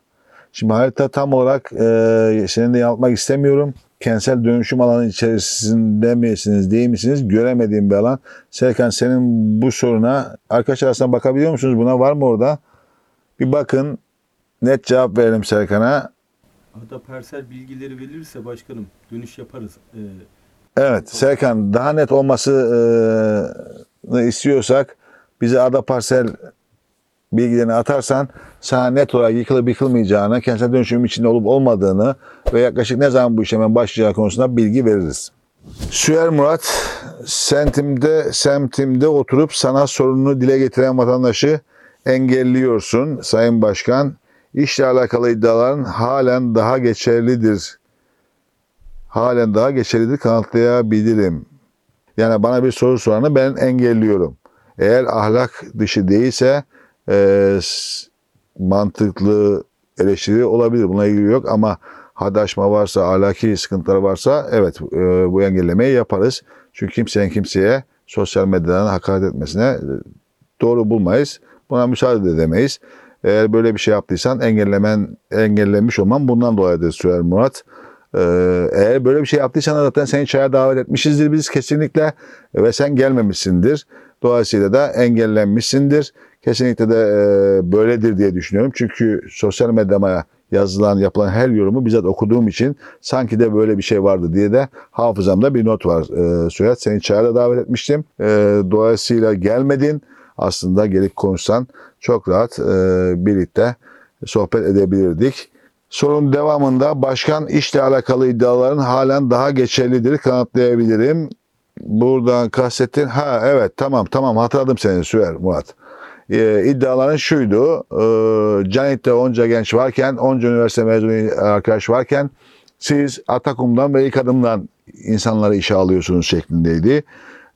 Şimdi harita tam olarak e, senin de yanıltmak istemiyorum. Kentsel dönüşüm alanı içerisinde misiniz değil misiniz göremediğim bir alan. Serkan senin bu soruna arkadaşlar arasında bakabiliyor musunuz buna var mı orada? Bir bakın net cevap verelim Serkan'a. Hatta parsel bilgileri verilirse başkanım dönüş yaparız. Ee, Evet Serkan daha net olmasını istiyorsak bize ada parsel bilgilerini atarsan sana net olarak yıkılıp yıkılmayacağını, kentsel dönüşüm içinde olup olmadığını ve yaklaşık ne zaman bu işlemin başlayacağı konusunda bilgi veririz. Süer Murat, semtimde, semtimde oturup sana sorununu dile getiren vatandaşı engelliyorsun Sayın Başkan. İşle alakalı iddiaların halen daha geçerlidir. Halen daha geçerlidir kanıtlayabilirim. Yani bana bir soru soranı ben engelliyorum. Eğer ahlak dışı değilse e, mantıklı eleştiri olabilir. Buna ilgili yok ama hadaşma varsa, ahlaki sıkıntılar varsa evet e, bu engellemeyi yaparız. Çünkü kimsenin kimseye sosyal medyadan hakaret etmesine e, doğru bulmayız. Buna müsaade de edemeyiz. Eğer böyle bir şey yaptıysan engellemen, engellenmiş olman bundan dolayıdır Süher Murat. Ee, eğer böyle bir şey yaptıysan zaten seni çaya davet etmişizdir biz kesinlikle ve sen gelmemişsindir. Dolayısıyla da engellenmişsindir. Kesinlikle de e, böyledir diye düşünüyorum. Çünkü sosyal medyama yazılan, yapılan her yorumu bizzat okuduğum için sanki de böyle bir şey vardı diye de hafızamda bir not var. Ee, Sürat seni da davet etmiştim. Ee, dolayısıyla gelmedin. Aslında gelip konuşsan çok rahat e, birlikte sohbet edebilirdik. Sorun devamında başkan işle alakalı iddiaların halen daha geçerlidir kanıtlayabilirim. Buradan kastettin. Ha evet tamam tamam hatırladım seni Süer Murat. Ee, iddiaların şuydu. E, Canit'te onca genç varken, onca üniversite mezunu arkadaş varken siz Atakum'dan ve ilk adımdan insanları işe alıyorsunuz şeklindeydi.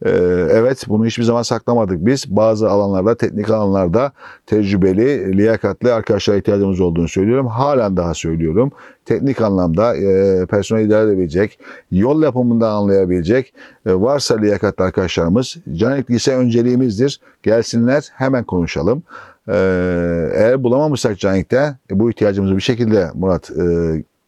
Ee, evet bunu hiçbir zaman saklamadık biz. Bazı alanlarda, teknik alanlarda tecrübeli, liyakatli arkadaşlara ihtiyacımız olduğunu söylüyorum. Halen daha söylüyorum. Teknik anlamda e, personel idare edebilecek, yol yapımında anlayabilecek e, varsa liyakatli arkadaşlarımız Canik Lise önceliğimizdir. Gelsinler hemen konuşalım. Ee, eğer bulamamışsak Canik'te e, bu ihtiyacımızı bir şekilde Murat e,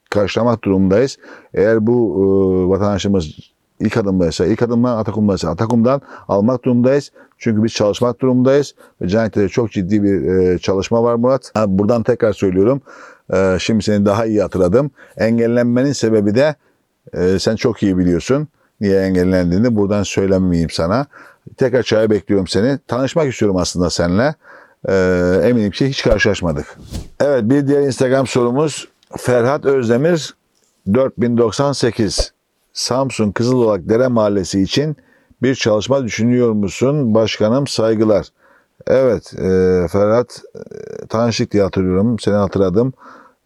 karşılamak durumundayız. Eğer bu e, vatandaşımız ilk adımdaysa, ilk adımdan Atakum'daysa Atakum'dan almak durumundayız. Çünkü biz çalışmak durumundayız. Ve Canet'te de çok ciddi bir e, çalışma var Murat. Ha, buradan tekrar söylüyorum. E, şimdi seni daha iyi hatırladım. Engellenmenin sebebi de e, sen çok iyi biliyorsun. Niye engellendiğini buradan söylemeyeyim sana. Tekrar çaya bekliyorum seni. Tanışmak istiyorum aslında seninle. E, eminim ki hiç karşılaşmadık. Evet bir diğer Instagram sorumuz Ferhat Özdemir 4098 Samsun Kızılolak Dere Mahallesi için bir çalışma düşünüyor musun? Başkanım saygılar. Evet e, Ferhat e, tanıştık diye hatırlıyorum. Seni hatırladım.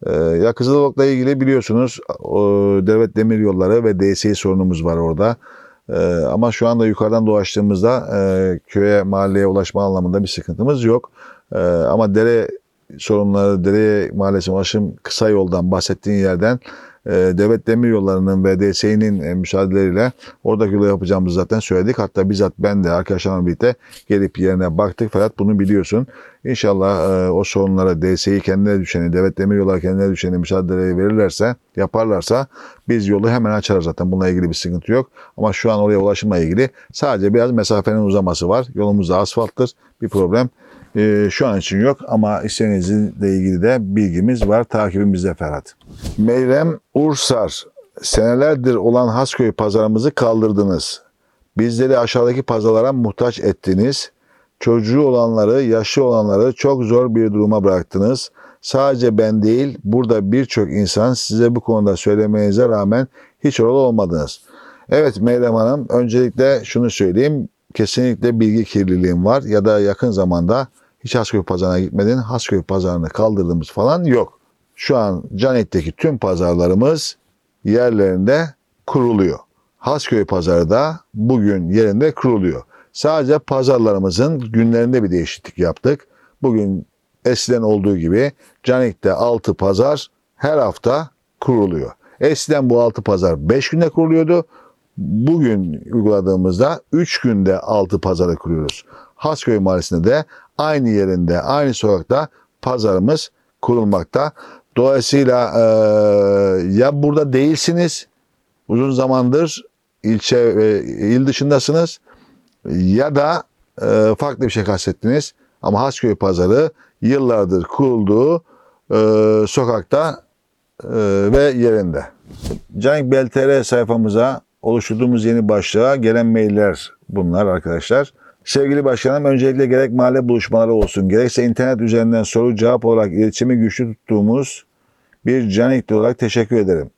E, ya Kızılolak'la ilgili biliyorsunuz o, devlet demir yolları ve DSİ sorunumuz var orada. E, ama şu anda yukarıdan dolaştığımızda e, köye mahalleye ulaşma anlamında bir sıkıntımız yok. E, ama dere sorunları, dere mahallesi ulaşım kısa yoldan bahsettiğin yerden devlet demir yollarının ve DSİ'nin e, müsaadeleriyle oradaki yolu yapacağımızı zaten söyledik. Hatta bizzat ben de arkadaşlarımla birlikte gelip yerine baktık. Fakat bunu biliyorsun. İnşallah e, o sorunlara DSİ kendine düşeni, devlet demir yolları kendine düşeni mücadeleyi verirlerse, yaparlarsa biz yolu hemen açarız zaten. Bununla ilgili bir sıkıntı yok. Ama şu an oraya ulaşımla ilgili sadece biraz mesafenin uzaması var. Yolumuz da asfalttır. Bir problem e, şu an için yok ama işlerinizle ilgili de bilgimiz var. Takibimizde Ferhat. Meyrem Ursar. Senelerdir olan Hasköy pazarımızı kaldırdınız. Bizleri aşağıdaki pazarlara muhtaç ettiniz. Çocuğu olanları, yaşlı olanları çok zor bir duruma bıraktınız. Sadece ben değil, burada birçok insan size bu konuda söylemenize rağmen hiç oralı olmadınız. Evet Meyrem Hanım, öncelikle şunu söyleyeyim. Kesinlikle bilgi kirliliğim var ya da yakın zamanda hiç Hasköy pazarına gitmedin, Hasköy pazarını kaldırdığımız falan yok. Şu an Canet'teki tüm pazarlarımız yerlerinde kuruluyor. Hasköy pazarı da bugün yerinde kuruluyor. Sadece pazarlarımızın günlerinde bir değişiklik yaptık. Bugün eskiden olduğu gibi Canik'te 6 pazar her hafta kuruluyor. Eskiden bu 6 pazar 5 günde kuruluyordu. Bugün uyguladığımızda 3 günde 6 pazarı kuruyoruz. Hasköy Mahallesi'nde de aynı yerinde, aynı sokakta pazarımız kurulmakta. Dolayısıyla e, ya burada değilsiniz, uzun zamandır ilçe ve il dışındasınız ya da e, farklı bir şey kastettiniz. Ama Hasköy Pazarı yıllardır kurulduğu e, sokakta e, ve yerinde. Canik BLTR sayfamıza oluşturduğumuz yeni başlığa gelen mailler bunlar arkadaşlar. Sevgili başkanım öncelikle gerek mahalle buluşmaları olsun gerekse internet üzerinden soru cevap olarak iletişimi güçlü tuttuğumuz bir canikli olarak teşekkür ederim.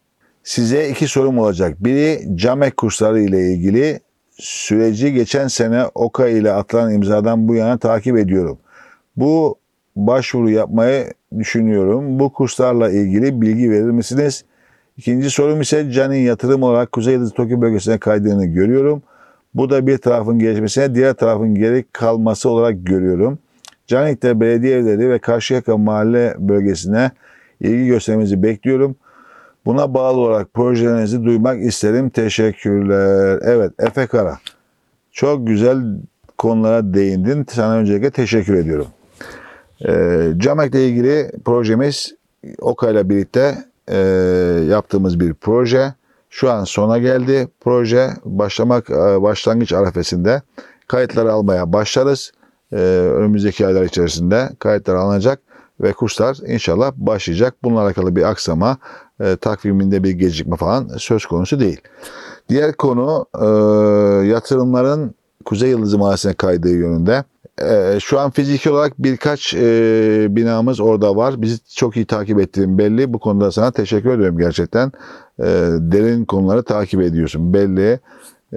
Size iki sorum olacak. Biri CAMEK kursları ile ilgili süreci geçen sene OKA ile atılan imzadan bu yana takip ediyorum. Bu başvuru yapmayı düşünüyorum. Bu kurslarla ilgili bilgi verir misiniz? İkinci sorum ise Can'in yatırım olarak Kuzey Yıldız Tokyo bölgesine kaydığını görüyorum. Bu da bir tarafın gelişmesine diğer tarafın geri kalması olarak görüyorum. Canik'te belediye evleri ve Karşıyaka mahalle bölgesine ilgi göstermenizi bekliyorum. Buna bağlı olarak projelerinizi duymak isterim. Teşekkürler. Evet Efe Kara. Çok güzel konulara değindin. Sana öncelikle teşekkür ediyorum. Ee, Camek'le ilgili projemiz OKA birlikte e, yaptığımız bir proje. Şu an sona geldi. Proje başlamak e, başlangıç arefesinde kayıtları almaya başlarız. Ee, önümüzdeki aylar içerisinde kayıtlar alınacak ve kurslar inşallah başlayacak. Bununla alakalı bir aksama, e, takviminde bir gecikme falan söz konusu değil. Diğer konu e, yatırımların Kuzey Yıldızı Mahallesi'ne kaydığı yönünde. E, şu an fiziki olarak birkaç e, binamız orada var. Bizi çok iyi takip ettiğin belli. Bu konuda sana teşekkür ediyorum gerçekten. E, derin konuları takip ediyorsun belli.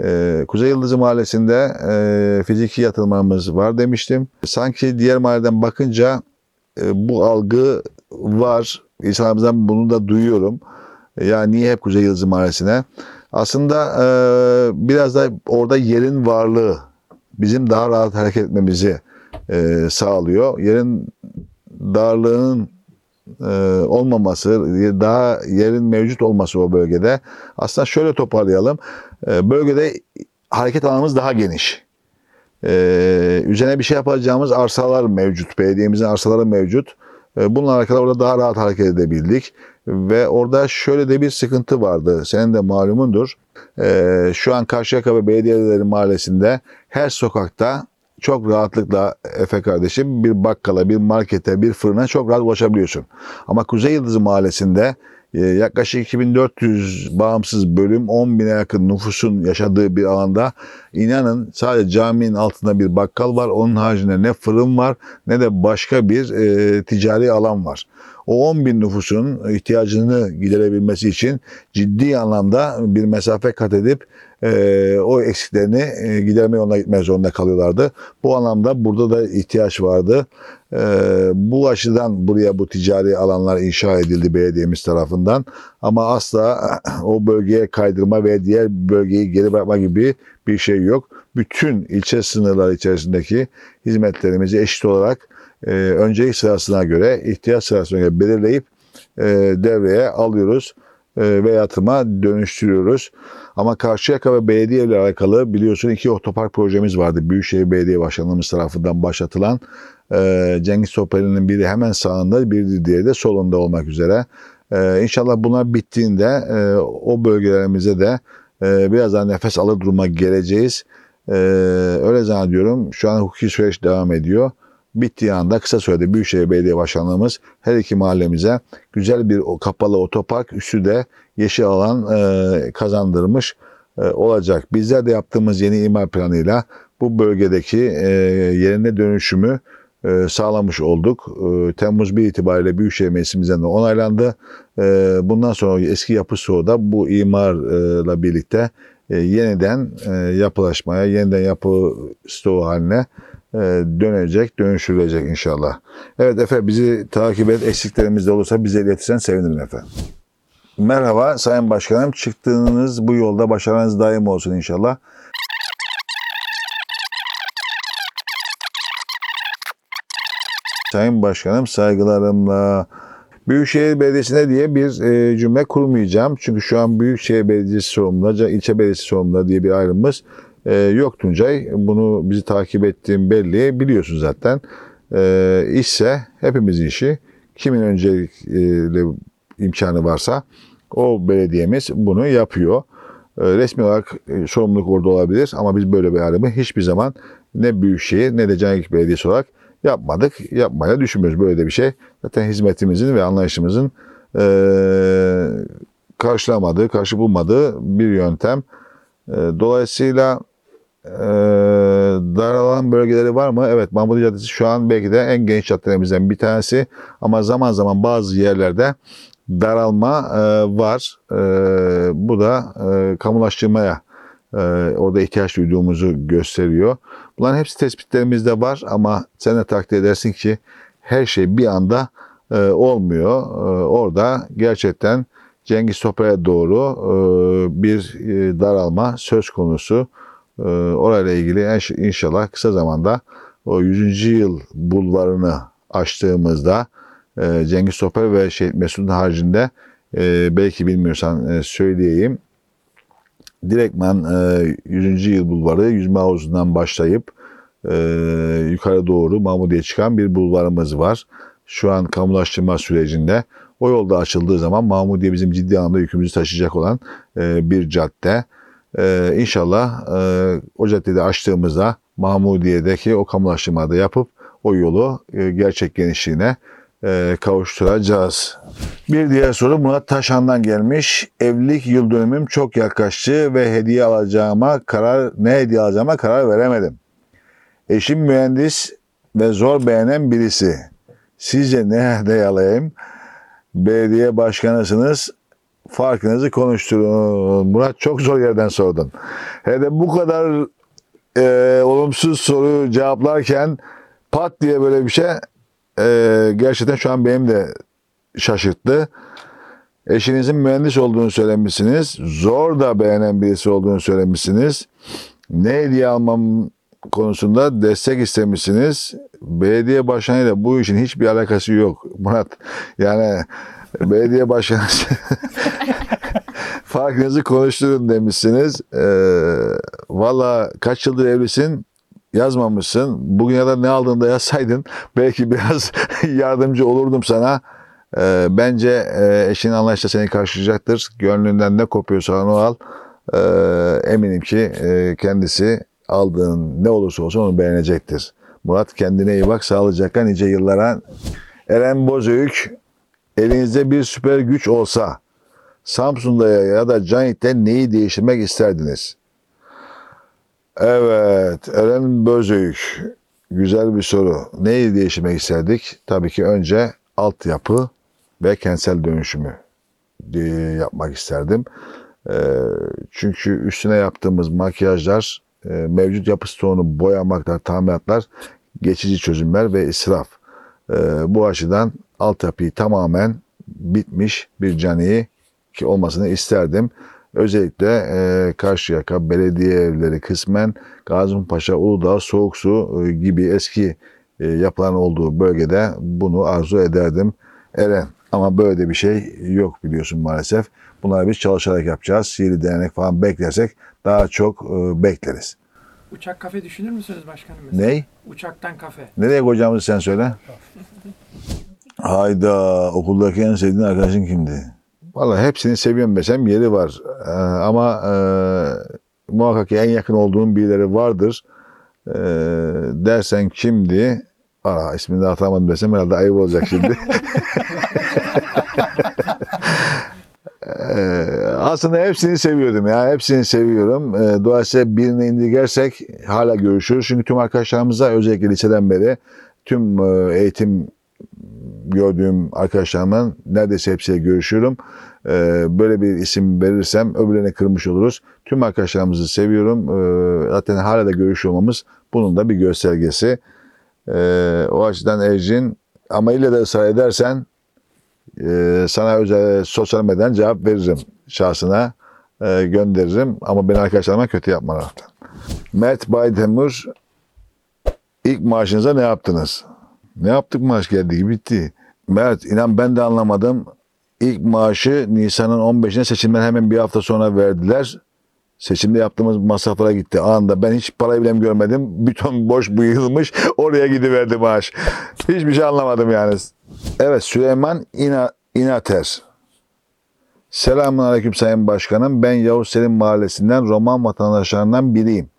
E, Kuzey Yıldızı Mahallesi'nde e, fiziki yatırımlarımız var demiştim. Sanki diğer mahalleden bakınca e, bu algı var. İnsanlarımızdan bunu da duyuyorum. E, ya niye hep Kuzey Yıldızı Mahallesi'ne? Aslında e, biraz da orada yerin varlığı bizim daha rahat hareket etmemizi e, sağlıyor. Yerin darlığının e, olmaması, daha yerin mevcut olması o bölgede. Aslında şöyle toparlayalım. E, bölgede hareket alanımız daha geniş. Ee, üzerine bir şey yapacağımız arsalar mevcut. Belediyemizin arsaları mevcut. Ee, bununla alakalı orada daha rahat hareket edebildik. Ve orada şöyle de bir sıkıntı vardı. Senin de malumundur. Ee, şu an Karşıyaka ve Belediyeleri Mahallesi'nde her sokakta çok rahatlıkla Efe kardeşim bir bakkala, bir markete, bir fırına çok rahat ulaşabiliyorsun. Ama Kuzey Yıldızı Mahallesi'nde e, yaklaşık 2400 bağımsız bölüm 10 bine yakın nüfusun yaşadığı bir alanda inanın sadece caminin altında bir bakkal var. Onun haricinde ne fırın var ne de başka bir e, ticari alan var. O 10 bin nüfusun ihtiyacını giderebilmesi için ciddi anlamda bir mesafe kat edip e, o eksiklerini e, giderme yoluna gitmek zorunda kalıyorlardı. Bu anlamda burada da ihtiyaç vardı. E, bu açıdan buraya bu ticari alanlar inşa edildi belediyemiz tarafından. Ama asla [CLEARS THROAT] o bölgeye kaydırma ve diğer bölgeyi geri bırakma gibi bir şey yok. Bütün ilçe sınırları içerisindeki hizmetlerimizi eşit olarak e, öncelik sırasına göre, ihtiyaç sırasına göre belirleyip e, devreye alıyoruz ve yatıma dönüştürüyoruz. Ama Karşıyaka ve belediye ile alakalı biliyorsun iki otopark projemiz vardı. Büyükşehir Belediye Başkanlığımız tarafından başlatılan e, Cengiz Topeli'nin biri hemen sağında, bir diğeri de solunda olmak üzere. E, inşallah bunlar bittiğinde e, o bölgelerimize de biraz daha nefes alır duruma geleceğiz. Öyle zannediyorum. Şu an hukuki süreç devam ediyor bittiği anda kısa sürede Büyükşehir Belediye Başkanlığımız her iki mahallemize güzel bir kapalı otopark üstü de yeşil alan e, kazandırmış e, olacak. Bizler de yaptığımız yeni imar planıyla bu bölgedeki e, yerine dönüşümü e, sağlamış olduk. E, Temmuz 1 itibariyle Büyükşehir Meclisimizden de onaylandı. E, bundan sonra eski yapı stoğu da bu imarla birlikte e, yeniden e, yapılaşmaya, yeniden yapı stoğu haline dönecek, dönüştürülecek inşallah. Evet Efe bizi takip et. Eksiklerimiz de olursa bize iletirsen sevinirim efendim. Merhaba Sayın Başkanım. Çıktığınız bu yolda başarınız daim olsun inşallah. Sayın Başkanım saygılarımla Büyükşehir Belediyesi'ne diye bir e, cümle kurmayacağım. Çünkü şu an Büyükşehir Belediyesi sorumluluğunda, ilçe belediyesi sorumluluğunda diye bir ayrımımız e, yok Tuncay. Bunu bizi takip ettiğim belli. Biliyorsun zaten. E, işse hepimizin işi. Kimin öncelikli imkanı varsa o belediyemiz bunu yapıyor. E, resmi olarak e, sorumluluk orada olabilir ama biz böyle bir ayrımı hiçbir zaman ne Büyükşehir ne de Caniklik Belediyesi olarak yapmadık. Yapmaya düşünmüyoruz böyle de bir şey. Zaten hizmetimizin ve anlayışımızın e, karşılamadığı, karşı bulmadığı bir yöntem. E, dolayısıyla daralan bölgeleri var mı? Evet Mahmudiye Caddesi şu an belki de en geniş caddelerimizden bir tanesi. Ama zaman zaman bazı yerlerde daralma e, var. E, bu da e, kamulaştırmaya e, orada ihtiyaç duyduğumuzu gösteriyor. Bunların hepsi tespitlerimizde var ama sen de takdir edersin ki her şey bir anda e, olmuyor. E, orada gerçekten Cengiz Toprak'a doğru e, bir e, daralma söz konusu. E, orayla ilgili inş- inşallah kısa zamanda o 100. yıl bulvarını açtığımızda e, Cengiz Toprak ve Şehit Mesut'un haricinde e, belki bilmiyorsan e, söyleyeyim. Direktman e, 100. yıl bulvarı yüzme havuzundan başlayıp yukarı doğru Mahmudiye çıkan bir bulvarımız var. Şu an kamulaştırma sürecinde. O yolda açıldığı zaman Mahmudiye bizim ciddi anlamda yükümüzü taşıyacak olan bir cadde. E, inşallah e, o caddeyi de açtığımızda Mahmudiye'deki o kamulaştırmayı da yapıp o yolu e, gerçek genişliğine e, kavuşturacağız. Bir diğer soru Murat Taşan'dan gelmiş. Evlilik yıl dönümüm çok yaklaştı ve hediye alacağıma karar ne hediye alacağıma karar veremedim. Eşim mühendis ve zor beğenen birisi. Sizce ne hediye alayım? Belediye başkanısınız. Farkınızı konuşturun. Murat çok zor yerden sordun. Hele bu kadar e, olumsuz soru cevaplarken pat diye böyle bir şey e, gerçekten şu an benim de şaşırttı. Eşinizin mühendis olduğunu söylemişsiniz. Zor da beğenen birisi olduğunu söylemişsiniz. Ne hediye almam konusunda destek istemişsiniz. Belediye başkanıyla bu işin hiçbir alakası yok. Murat yani belediye başkanı [LAUGHS] farkınızı konuşturun demişsiniz. Ee, Valla kaç yıldır evlisin yazmamışsın. Bugüne kadar ne aldığında yazsaydın belki biraz [LAUGHS] yardımcı olurdum sana. Ee, bence e, eşin anlayışla seni karşılayacaktır. Gönlünden ne kopuyorsa onu al. Ee, eminim ki e, kendisi aldığın ne olursa olsun onu beğenecektir. Murat kendine iyi bak. Sağlıcakla nice yıllara. Eren Bozüyük elinizde bir süper güç olsa Samsun'da ya da Canit'te neyi değiştirmek isterdiniz? Evet, Eren Bözüyük. Güzel bir soru. Neyi değiştirmek isterdik? Tabii ki önce altyapı ve kentsel dönüşümü yapmak isterdim. E, Çünkü üstüne yaptığımız makyajlar, e, mevcut yapı stoğunu boyamaklar, tamiratlar geçici çözümler ve israf. E, Bu açıdan altyapıyı tamamen bitmiş bir caniyi ki olmasını isterdim. Özellikle e, Karşıyaka belediye evleri kısmen Gazipaşa, Uludağ, Soğuksu e, gibi eski e, yapılan olduğu bölgede bunu arzu ederdim. Eren ama böyle bir şey yok biliyorsun maalesef. Bunları biz çalışarak yapacağız. Sihirli değnek falan beklersek daha çok e, bekleriz. Uçak kafe düşünür müsünüz başkanım? mesela? Ney? Uçaktan kafe. Nereye koyacağımızı sen söyle. [LAUGHS] Hayda okuldaki en sevdiğin arkadaşın kimdi? Vallahi hepsini seviyorum desem yeri var. Ee, ama e, muhakkak en yakın olduğum birileri vardır. Ee, dersen kimdi? Aa, ismini de hatırlamadım desem herhalde ayıp olacak şimdi. [LAUGHS] Ee, aslında hepsini seviyordum ya. Hepsini seviyorum. Ee, dolayısıyla birini indirgersek hala görüşürüz. Çünkü tüm arkadaşlarımızla özellikle liseden beri tüm e, eğitim gördüğüm arkadaşlarımın neredeyse hepsiyle görüşüyorum. Ee, böyle bir isim verirsem öbürlerine kırmış oluruz. Tüm arkadaşlarımızı seviyorum. Ee, zaten hala da görüşüyor olmamız bunun da bir göstergesi. Ee, o açıdan Ercin ama ille de ısrar edersen e, sana özel sosyal medyadan cevap veririm şahsına e, gönderirim ama ben arkadaşlarıma kötü yapma lütfen. Mert Baydemir ilk maaşınıza ne yaptınız? Ne yaptık maaş geldi bitti. Mert inan ben de anlamadım. İlk maaşı Nisan'ın 15'ine seçimden hemen bir hafta sonra verdiler. Seçimde yaptığımız masraflara gitti anında. Ben hiç parayı bile görmedim. [LAUGHS] Bir ton boş bıyılmış. Oraya gidiverdi maaş. Hiçbir şey anlamadım yani. Evet Süleyman İna, İnater. Selamun Aleyküm Sayın Başkanım. Ben Yavuz Selim Mahallesi'nden Roman vatandaşlarından biriyim.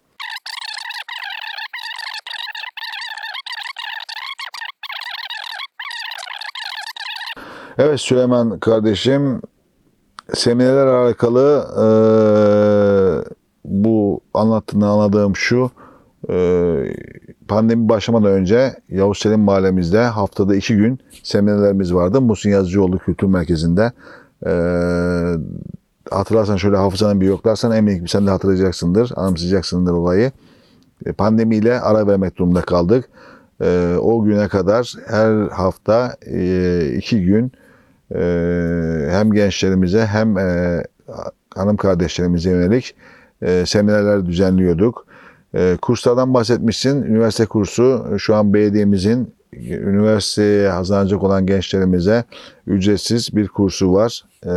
Evet Süleyman kardeşim seminerler alakalı eee, bu anlattığını anladığım şu. e, pandemi başlamadan önce Yavuz Selim mahallemizde haftada iki gün seminerlerimiz vardı. Musun Yazıcıoğlu Kültür Merkezi'nde. E, hatırlarsan şöyle hafızanı bir yoklarsan eminim sen de hatırlayacaksındır, anımsayacaksındır olayı. E, Pandemiyle ara vermek durumunda kaldık. E, o güne kadar her hafta e, iki gün e, hem gençlerimize hem e, hanım kardeşlerimize yönelik e, seminerler düzenliyorduk. E, kurslardan bahsetmişsin. Üniversite kursu şu an belediyemizin e, üniversiteye hazırlanacak olan gençlerimize ücretsiz bir kursu var. E,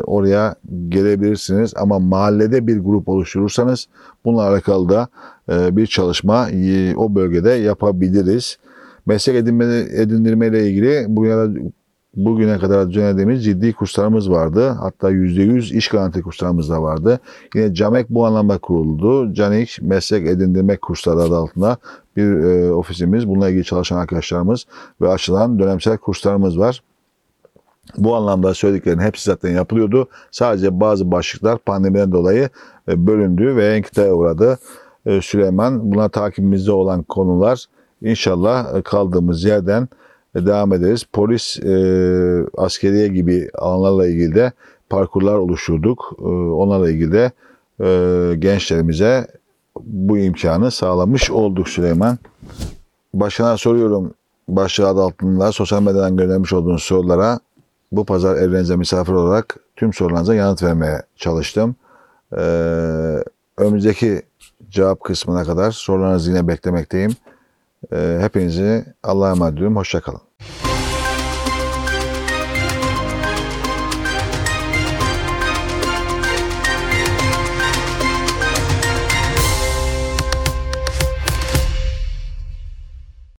oraya gelebilirsiniz ama mahallede bir grup oluşturursanız bununla alakalı da e, bir çalışma e, o bölgede yapabiliriz. Meslek edinme, edindirme ile ilgili bugüne, bugüne kadar düzenlediğimiz ciddi kurslarımız vardı. Hatta %100 iş garanti kurslarımız da vardı. Yine CAMEK bu anlamda kuruldu. CANİK Meslek Edindirme Kursları adı altında bir e, ofisimiz. Bununla ilgili çalışan arkadaşlarımız ve açılan dönemsel kurslarımız var. Bu anlamda söylediklerin hepsi zaten yapılıyordu. Sadece bazı başlıklar pandemiden dolayı e, bölündü ve enkitaya uğradı. E, Süleyman buna takibimizde olan konular inşallah e, kaldığımız yerden devam ederiz. Polis, e, askeriye gibi alanlarla ilgili de parkurlar oluşturduk. E, onlarla ilgili de e, gençlerimize bu imkanı sağlamış olduk Süleyman. Başına soruyorum başlığı adı altında sosyal medyadan göndermiş olduğunuz sorulara bu pazar evlerinize misafir olarak tüm sorularınıza yanıt vermeye çalıştım. Ee, önümüzdeki cevap kısmına kadar sorularınızı yine beklemekteyim. Ee, hepinizi Allah'a emanet ediyorum. Hoşçakalın.